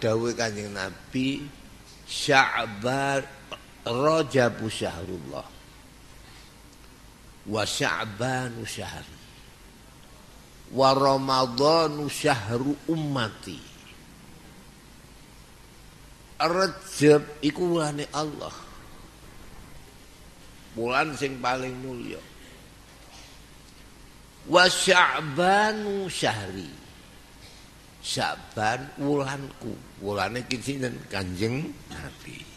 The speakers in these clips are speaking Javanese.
dawuh Kanjeng Nabi Sya'ban Rajabu syahrullah. Wa Sya'banu syahri. Wa Ramadhanu syahru ummati. Rajab iku wulane Allah. Bulan sing paling mulya wa Sya'banu syahri Syaban wulanku wulane kinten Kanjeng Nabi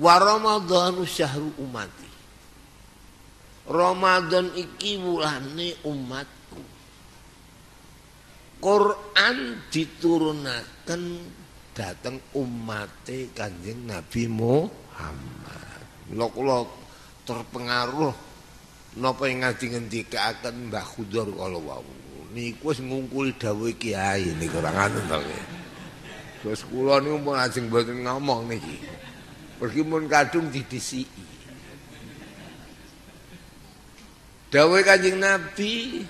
wa Ramadhanu syahru ummati Ramadan iki wulane umatku. Quran diturunaken dateng umate Kanjeng Nabi Muhammad. Kula terpengaruh napa ing ngadi-ngendikaken Mbah Khudur kala wau. Niku wis ngungkuli dawuh kiai niku ora ngoten to. Terus kula niku pun ajeng mboten ngomong niki. Pergi mun kadung didisiki. Dawai kanjeng Nabi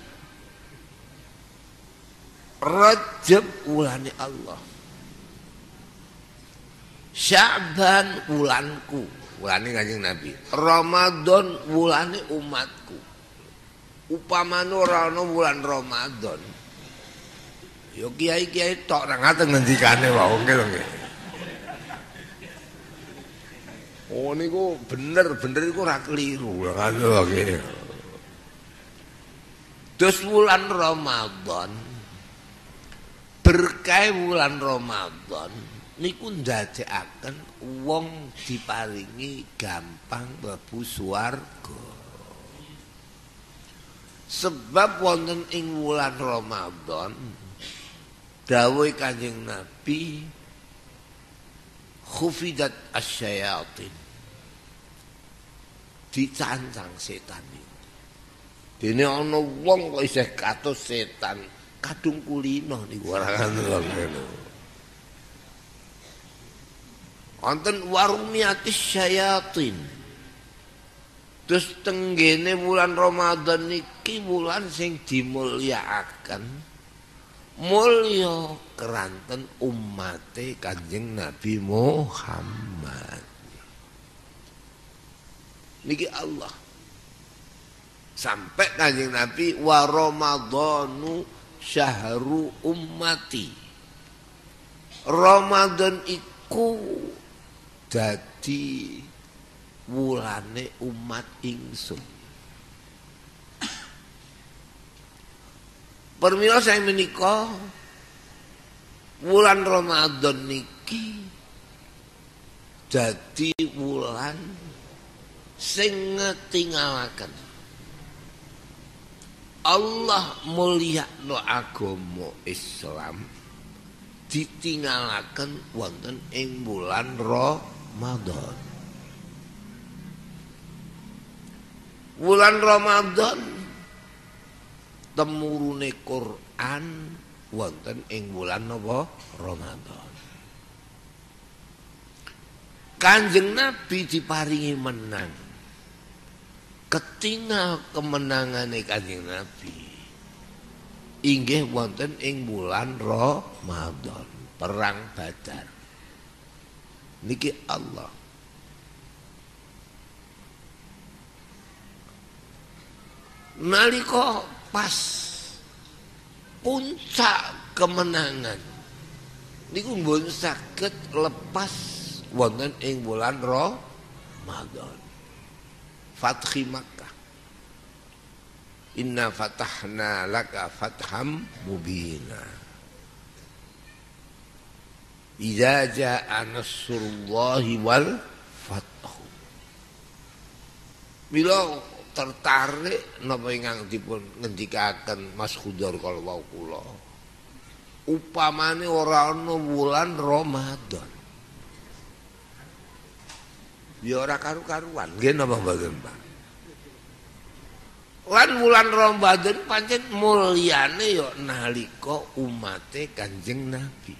Rajab ulani Allah Syaban ulanku Ulani kanjeng Nabi Ramadan ulani umatku Upamanu rano bulan Ramadan Yo kiai-kiai tok nang ngaten ngendikane wae nggih nggih. Oh niku bener, bener iku ora keliru nggih. Terus bulan Ramadan berkah bulan Ramadan niku ndadekaken wong diparingi gampang mlebu swarga. Sebab wonten ing wulan Ramadan dawuh Kanjeng Nabi khufidat asyayatin dicancang setan itu. Dene ana wong kok isih katus setan kadung kulino niku ora ngono. Wonten warumiatis syayatin. Terus tenggene bulan Ramadan niki bulan sing dimulyakaken. Mulya keranten umate Kanjeng Nabi Muhammad. Niki Allah. Sampai Kanjeng Nabi wa Ramadhanu syahru ummati. Ramadan iku dadi wulane umat ingsun. Permila saya menikah wulan Ramadan niki dadi wulan sing ngetingalaken Allah mulia no agama Islam ditinggalaken wonten ing bulan Ramadan. Bulan Ramadan. Temurune Quran wonten ing bulan napa Ramadan. Kanjeng Nabi diparingi menang. Ketingal kemenangane Kanjeng Nabi. Inggih wonten ing bulan Ramadan. Perang Badar. Niki Allah nalika pas puncak kemenangan niku mboten saged lepas wonten ing bulan Ramadan Fathi Makkah. Inna fatahna laka fatham mubina. Idza jaa nasrullahi wal fathu. Mila tertarik napa ingkang dipun ngendikaken Mas Khudar kala kula. Upamane ora ana wulan Ramadan. ya ora karu-karuan nggih napa mboten Pak Lan wulan Ramadan pancen mulyane ya nalika umate Kanjeng Nabi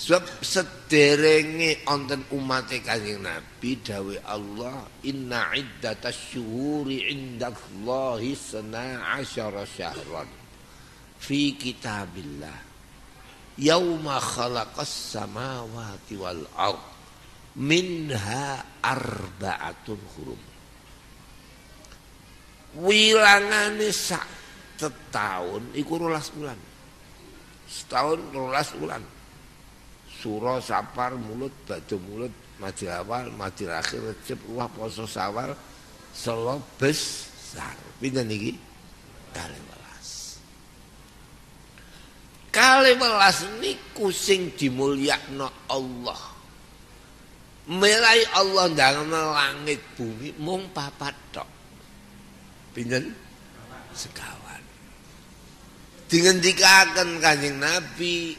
Sebab sederenge onten umate Kanjeng Nabi dawe Allah inna iddatas syuhuri indallahi sana asyara syahran fi kitabillah. Yauma khalaqas samawati wal ard minha arba'atun hurum. Wilangane sak setahun iku rolas bulan setahun rolas bulan suro sapar mulut baju mulut majil awal majil akhir recep ruah poso sawal selo besar pindah niki kali welas kali welas niku sing dimulyakno Allah Melai Allah ndang langit bumi mung papat tok. Pinten? Sekawan. Dingendikaken Kanjeng Nabi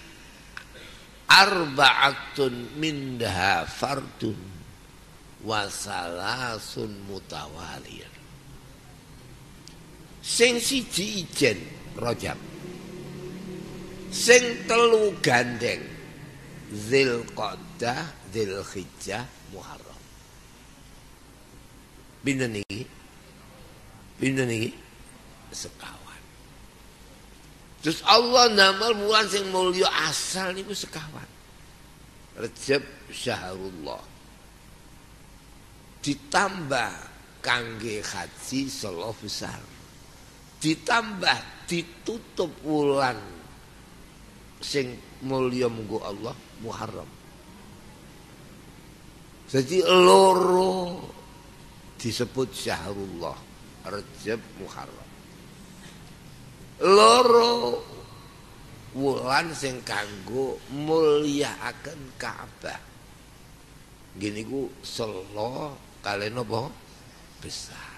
arba'atun minha fardun wa salasun mutawaliyan. Sing siji ijen Rajab. Sing telu gandeng Zilqa'dah, Zilhijjah, Muharram. Pinten iki? Pinten iki? Sekawan. Terus Allah namal bulan sing mulya asal niku sekawan. Rejab syahrullah. Ditambah kangge haji solo besar. Ditambah ditutup bulan sing mulya munggu Allah Muharram. Jadi loro disebut syahrullah Rejab Muharram. Loro wulan sing kanggo mulyakaken Ka'bah. Gini ku selo kalian apa? Besar.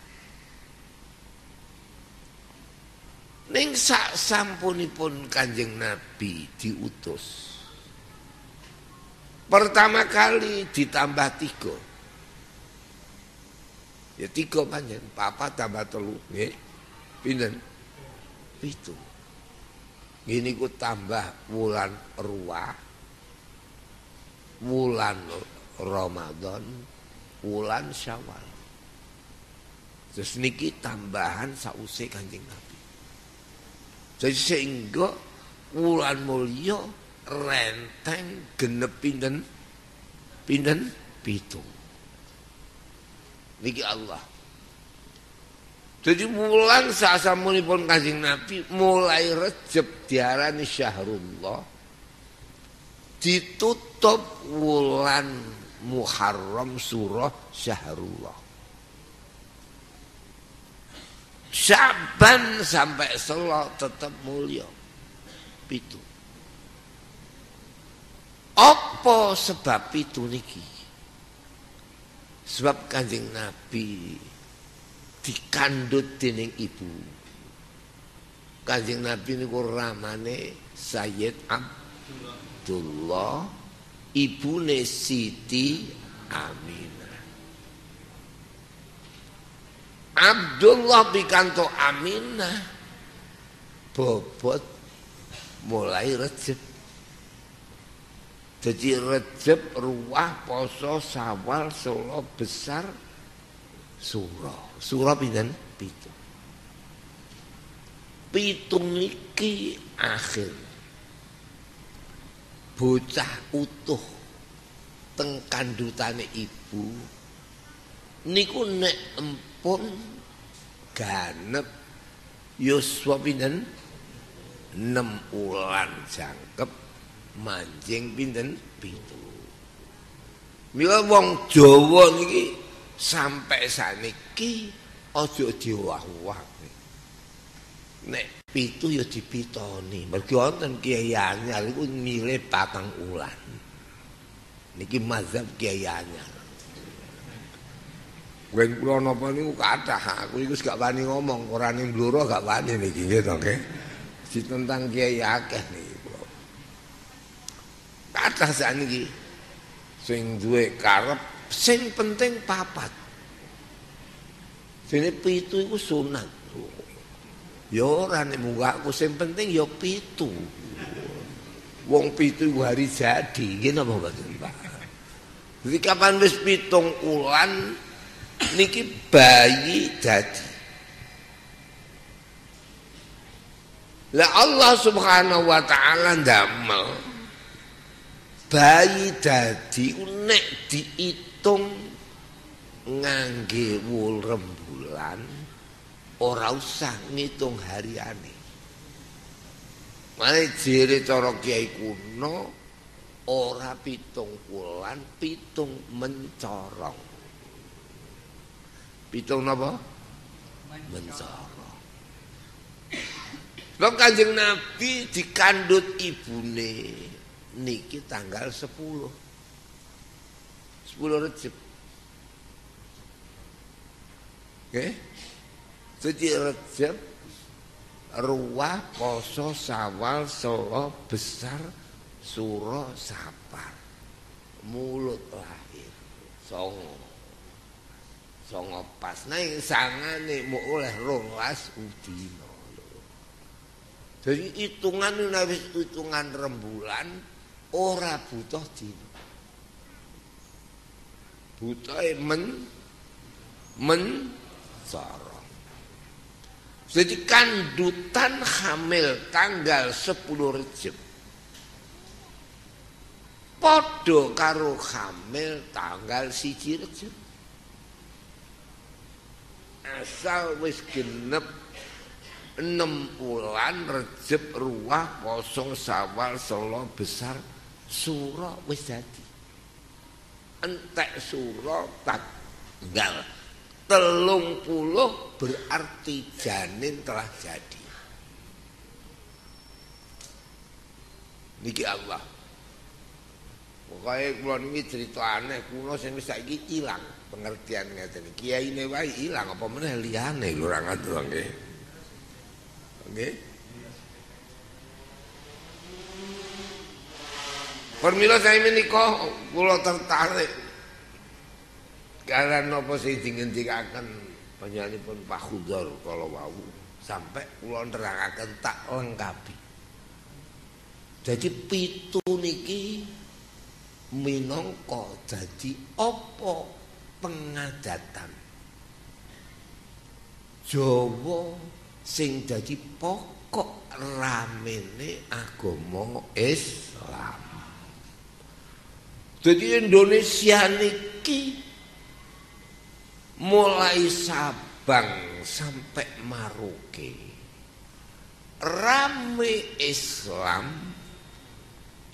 Ning sak sampunipun Kanjeng Nabi diutus. Pertama kali ditambah tiga. Ya tiga panjen, papa tambah telu, nggih. Pinten? Itu. Gini ku tambah wulan ruah, wulan Ramadan, wulan Syawal. Terus niki tambahan sause Kanjeng Nabi. Jadi sehingga wulan mulya renteng genep pinten pinten pitu. Niki Allah jadi mulan sasamunipun Kanjeng Nabi mulai Rejab diarani Syahrullah ditutup wulan Muharram surah Syahrullah. Syaban sampai selo tetap mulia. Pitu. Apa sebab itu niki? Sebab Kanjeng Nabi dikandut dening ibu. Kanjeng Nabi niku ramane Sayyid Abdullah ibune Siti Aminah. Abdullah pikanto Aminah bobot mulai Rejab. Jadi Rejab ruah poso sawal solo besar surah. Surah pinten? Pitu. Pitung niki akhir. Bocah utuh teng kandutane ibu niku nek empun ganep yuswa pinten? 6 ulan jangkep manjing pinten? Pitu. Mila wong Jawa niki sampai saniki aja diwah-wah. Nek pitu ya dipitoni. Mergo wonten Kiai Anyar iku milih patang ulan. Niki mazhab Kiai Anyar. Wen kula napa niku kathah aku iku gak wani ngomong, ora ning bluro gak wani niki nggih to nggih. Si tentang Kiai akeh niki. Kathah saniki sing duwe karep sing penting papat. Sini pitu itu sunat. Ya ora nek aku sing penting ya pitu. Wong pitu iku hari jadi, ngene apa mboten, Pak? Jadi kapan wis pitung ulan niki bayi jadi. Lah Allah Subhanahu wa taala ndamel bayi dadi nek diitung ngangge wul rembulan ora usah ngitung hariane. Mane jere cara kiai kuno ora pitung wulan, pitung mencorong. Pitung napa? Mencorong. Sebab kanjeng Nabi dikandut ibune niki tanggal 10. 10 Recep. Oke. Suci Recep ruah poso sawal solo besar suro sapar mulut lahir songo songo pas nah sangane mau oleh rolas udino Jadi hitungan ini hitungan rembulan ora butuh dino. Butuh men men sorong. Jadi kandutan hamil tanggal 10 Rejab. Podo karo hamil tanggal 1 Rejab. Asal wis genep enam bulan rejeb ruah kosong sawal solo besar suro wis jadi entek suro tanggal telung puluh berarti janin telah jadi. Niki Allah. Pokoknya kalau ini cerita aneh kuno saya bisa hilang pengertian ngeten. Kiai ini wae hilang apa mana liane kurang atuh nggih Nggih. Permila saya menika kula tertarik karena napa sing dingendikaken panjenenganipun Pak Khudar kala wau sampai kula nerangaken tak lengkapi. Jadi pitu niki minangka dadi apa pengadatan Jawa sing dadi pokok ramene agama Islam. Jadi Indonesia niki mulai Sabang sampai Maroke. Rame Islam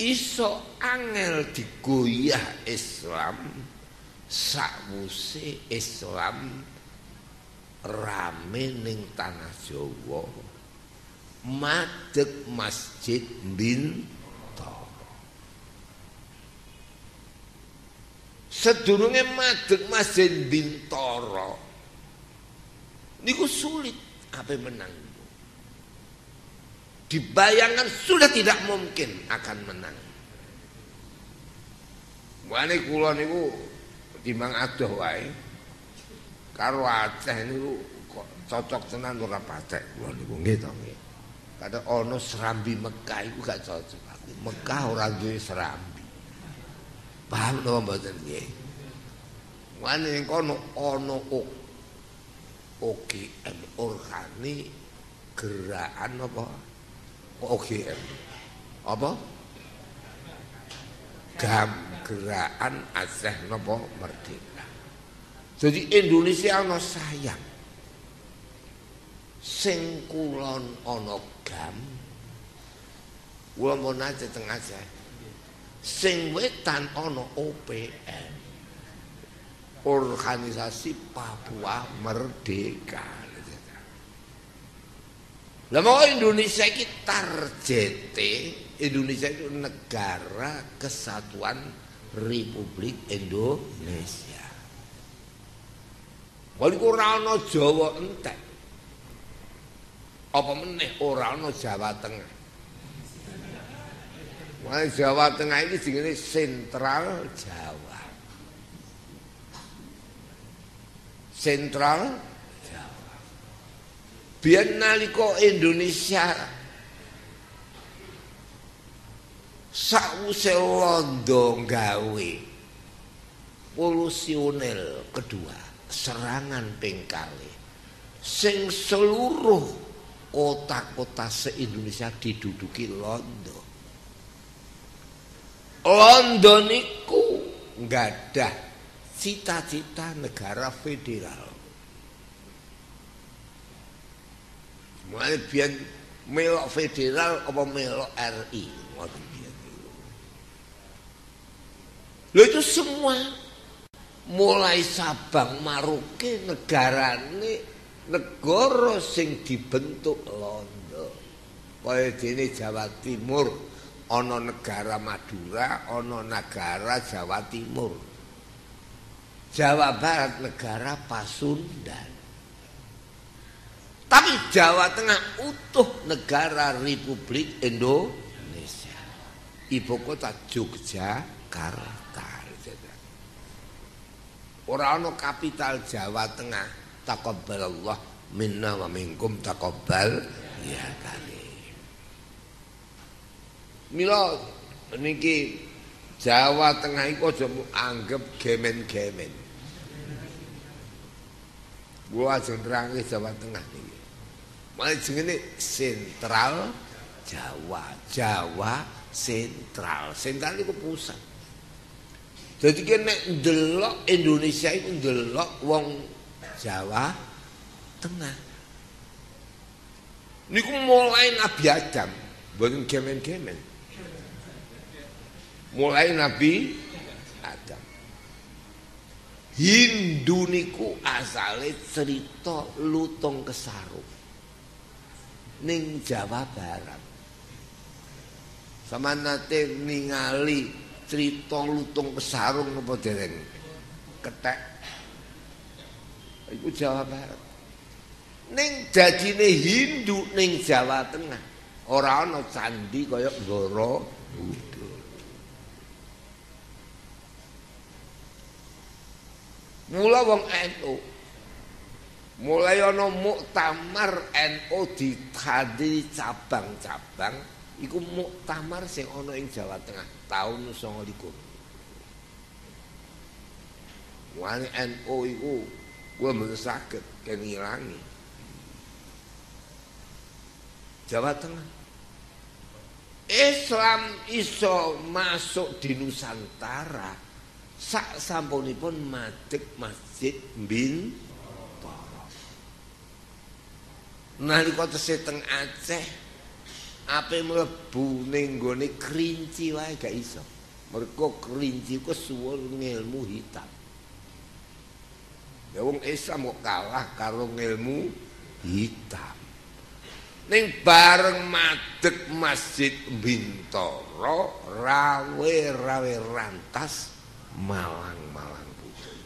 iso angel digoyah Islam sakwuse Islam rame ning tanah Jawa. Madeg masjid Bintoro sedurunge madeg masjid Bintoro niku sulit apa menang dibayangkan sudah tidak mungkin akan menang Wane kula niku timbang adoh wae karo Aceh niku kok cocok tenan ora patek kula niku nggih to nggih. Kadang ana serambi Mekah iku gak cocok. Mekah ora duwe serambi. Paham to mboten nggih? Wane ning kono ana OGM organi gerakan apa? OGM. Apa? Gam gerakan Aceh napa merdeka. Jadi Indonesia ana sayang. Sing kulon ana gam. Mun aja tengah aja. Sing wetan ana OPM. Organisasi Papua Merdeka. Lah mau Indonesia iki targete Indonesia itu negara kesatuan Republik Indonesia. Walau ora ana Jawa entek. Apa meneh ora ana Jawa Tengah. Wah Jawa Tengah ini jenenge sentral Jawa. Sentral Jawa. Biar nalika Indonesia sakwuse londo gawe polusionel kedua serangan pengkali sing seluruh kota-kota se-Indonesia diduduki Londo. Londo niku nggak ada cita-cita negara federal. Mulai biar melok federal apa melok RI. Lo itu semua mulai Sabang Maroke negara ini negara sing dibentuk londo kaya dene Jawa Timur ana negara Madura ana negara Jawa Timur. Jawa Barat negara Pasundan. Tapi Jawa Tengah utuh negara Republik Indonesia. Ibu kota Yogyakarta. Orang kapital Jawa Tengah. Taqabbalallah minna wa minkum taqabbal. Ya kali Mila niki Jawa Tengah iku aja anggap gemen-gemen. Gua ajeng Jawa Tengah niki. Mulai jenenge sentral Jawa, Jawa sentral. Sentral iku pusat. Jadi kene ndelok Indonesia iku ndelok wong Jawa Tengah. Niku mulai Nabi Adam, bukan kemen-kemen. Mulai Nabi Adam. Hindu niku asale cerita lutung kesarung. Ning Jawa Barat. Sama nate ningali cerita lutung kesarung apa dereng? Ketek Iku Jawa Barat. Ning dadine Hindu ning Jawa Tengah. Ora ana candi kaya Ngoro Buddha. Mula wong NU mulai ana muktamar NU ditandhi cabang-cabang iku muktamar sing ana ing Jawa Tengah tahun 29. Wani NU iku Gue mboten saged kengilangi. Jawa Tengah. Islam iso masuk di Nusantara sak sampunipun madhep Masjid Bintoro. Nalika tesih teng Aceh ape mlebu ning gone kerinci wae gak iso. Mergo kerinci ku suwul ngilmu hitam. Ya wong Islam kok kalah karo ilmu hitam. Ning bareng madeg Masjid Bintoro rawe-rawe rantas malang-malang putih.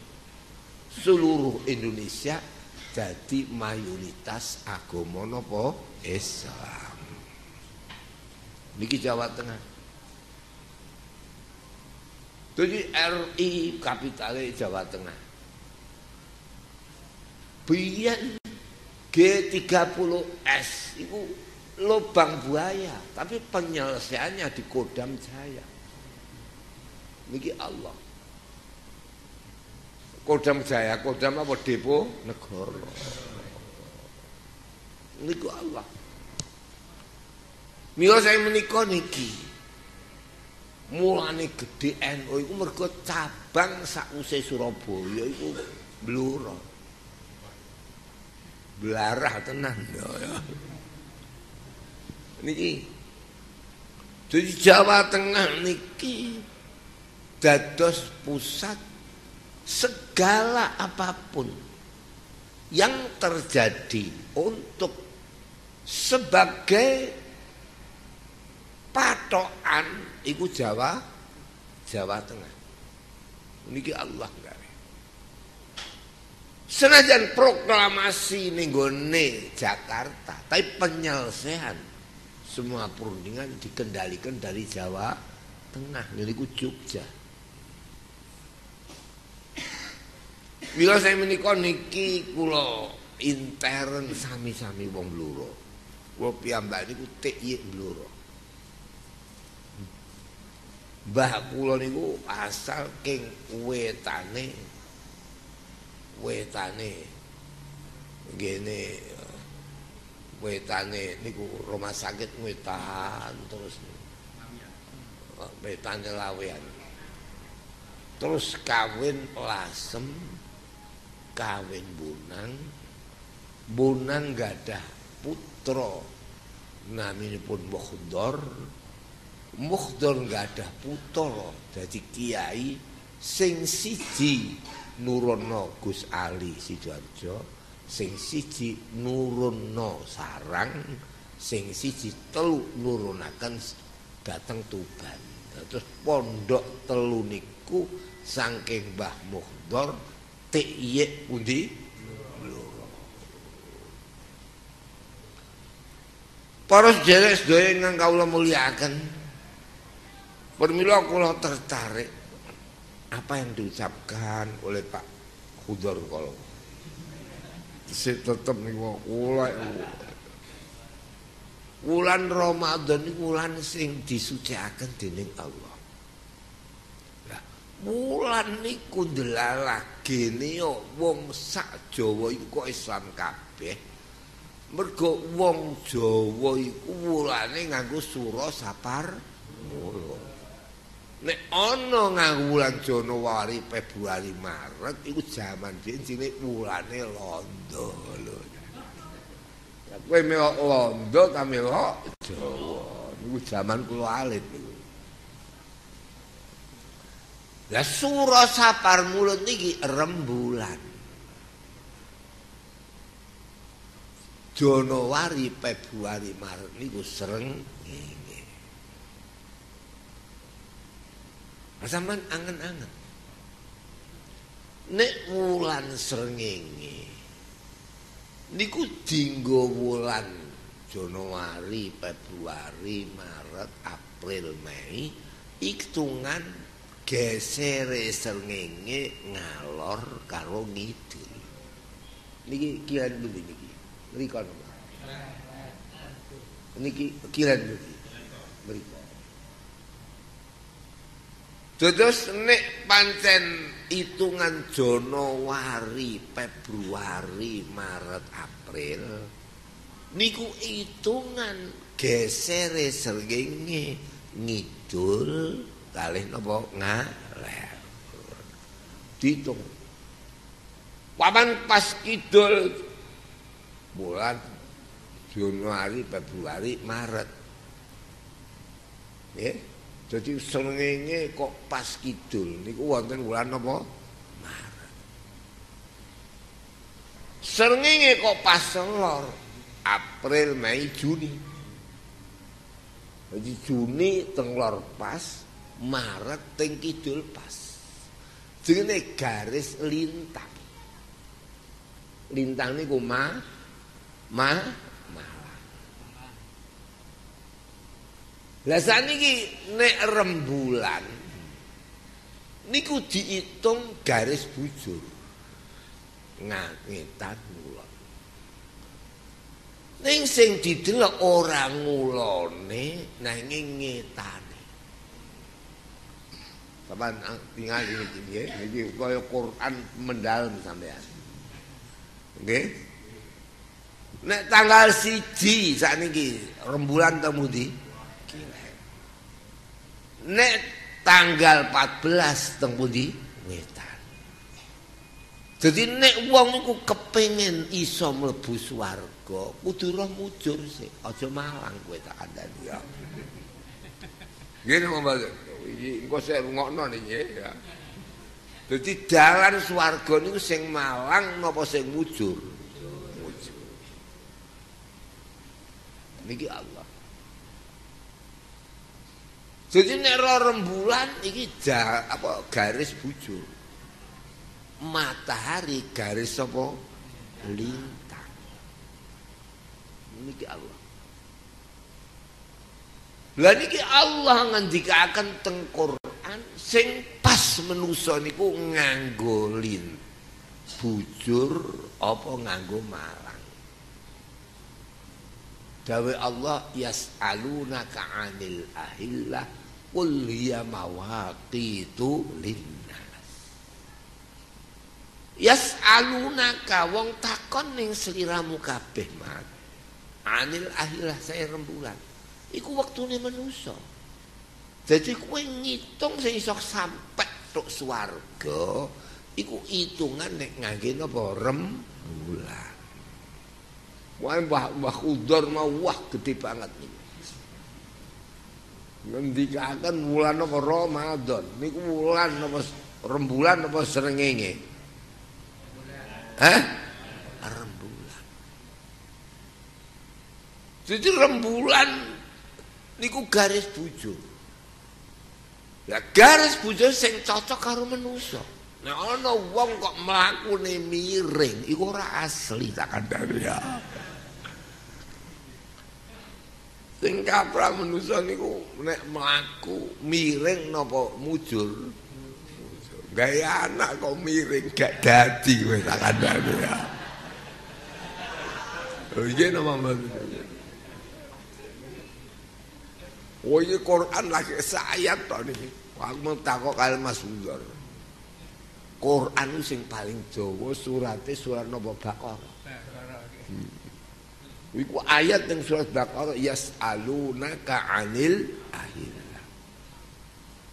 Seluruh Indonesia jadi mayoritas agama napa Islam. Niki Jawa Tengah. Jadi RI kapitalnya Jawa Tengah. biyen G30S itu lubang buaya, tapi penyelesaiannya di Kodam Jaya. Niki Allah. Kodam Jaya, Kodam apa depo negara. Niku Allah. Mila saya menika niki. Mulane gede NU iku mergo cabang sakuse Surabaya iku bluro. belarah tenan ya. Niki di Jawa Tengah niki dados pusat segala apa pun yang terjadi untuk sebagai patokan iku Jawa Jawa Tengah. Niki Allah Senajan proklamasi ninggone Jakarta, tapi penyelesaian semua perundingan dikendalikan dari Jawa Tengah, niku Jogja. Bila saya menikah niki kulo intern sami-sami wong bluro. Kulo piyambak niku TY bluro. Mbah kulo niku asal king wetane wetane ngene wetane niku rumah sakit wetan terus wetane lawean terus kawin lasem kawin bunang bunang gadah putra. Naminipun Mukhdor Mukhdor gadah putra dadi kiai sing siji nurono Gus Ali Sidoarjo sing siji nurono sarang sing siji telu nurunaken dateng Tuban. Terus pondok telu niku saking Mbah Muhdor tiyek pundi Para sedherek sedaya ingkang kawula mulyakaken. Permila kula tertarik apa yang diucapkan oleh Pak Khudor kalau saya tetap nih kula Wulan Ramadan ini wulan sing disuciakan dening Allah. Wulan niku ndelalake yo wong sak Jawa iku kok Islam kabeh. Mergo wong Jawa iku wulane nganggo sura sapar. Nek ana nganggo wulan Januari, Februari, Maret iku jaman biyen jenenge wulane londo lho. kowe melok londo ta melok Jawa niku jaman kula alit Ya sura sapar mulut niki rembulan. Januari Februari Maret niku sereng ngene. Sampeyan angen-angen. Nek wulan srengenge niku dinggo wulan Januari, Februari, Maret, April, Mei hitungan gesere srengenge ngalor karo ngidul. Niki kiran dulu niki. Rikon. Niki kiran dulu. Mriko. Terus nek pancen hitungan Januari, Februari, Maret, April niku hitungan gesere srengenge ngidul kalih napa ngaleh. Ditung. Paman pas kidul bulan Januari, Februari, Maret. Yeah. Jadi srengenge kok pas kidul niku wonten wulan napa? Maret. Srengenge kok pas lor April, Mei, Juni. Jadi Juni teng lor pas, Maret teng kidul pas. Jenenge garis lintang. Lintang niku ma ma Lah saniki nek rembulan niku diitung garis bujur. Ngangetan ngulon. Ning sing didelok ora ngulone nanging ngetane. Sampeyan tinggal ini nggih, iki kaya Quran mendalam sampean. Nggih. Nek tanggal siji sakniki rembulan temu di nek tanggal 14 teng pundi wetan. Dadi nek wong iku kepengin iso mlebu swarga kudu roh mujur sih. Aja malang kowe tak kandhani ya. Ngene mbak iki engko sik rungokno niki ya dadi dalan swarga niku sing malang napa sing mujur mujur niki Allah Jadi nek rembulan iki ja, apa garis bujur. Matahari garis apa lintang. Niki Allah. Lah niki Allah ngendikaken teng Quran sing pas menusa niku nganggo lin bujur apa nganggo malang. Dawe Allah yas'alunaka 'anil ahillah Qul hiya mawaqitu linnas. Yas'alunaka wong takon ning sliramu kabeh mat. anil ahilah saya rembulan iku waktune manusa jadi kowe ngitung sing iso sampe tok swarga iku hitungan nek ngangge napa rembulan Wah, mbah mbah Khudar mau wah gede banget niku. Ngendikaken wulan apa Ramadan niku wulan apa rembulan apa srengenge? Hah? Rembulan. Jadi rembulan niku garis bujur. Ya garis bujur sing cocok karo manusa. Nek ana wong kok mlakune miring, iku ora asli tak kandhani ya. Sing kaprah manusa niku nek mlaku miring napa mujur. Gaya anak kok miring gak dadi kowe tak kandhani ya. Oh iya nama Oh iya Quran lagi sayat to niki. Aku mau takok kali Mas Guntur. Quran sing paling Jawa surate surat napa Baqarah. Hmm. Iku ayat yang surat Baqarah yas'alunaka 'anil ahillah.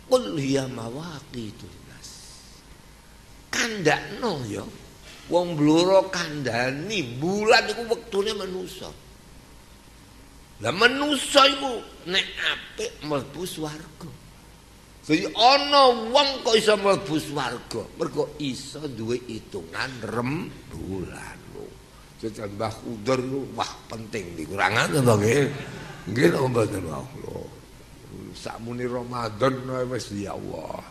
Qul hiya mawaqitun nas. Kandakno ya. Wong bluro kandhani bulan iku wektune manusa. Lah manusa iku nek apik mlebu swarga. Jadi ana wong kok iso mlebu swarga, mergo iso duwe hitungan rembulan. Jajan Mbah Udur wah penting dikurangan to nggih. Nggih mboten Allah. Sakmuni Ramadan wis ya Allah.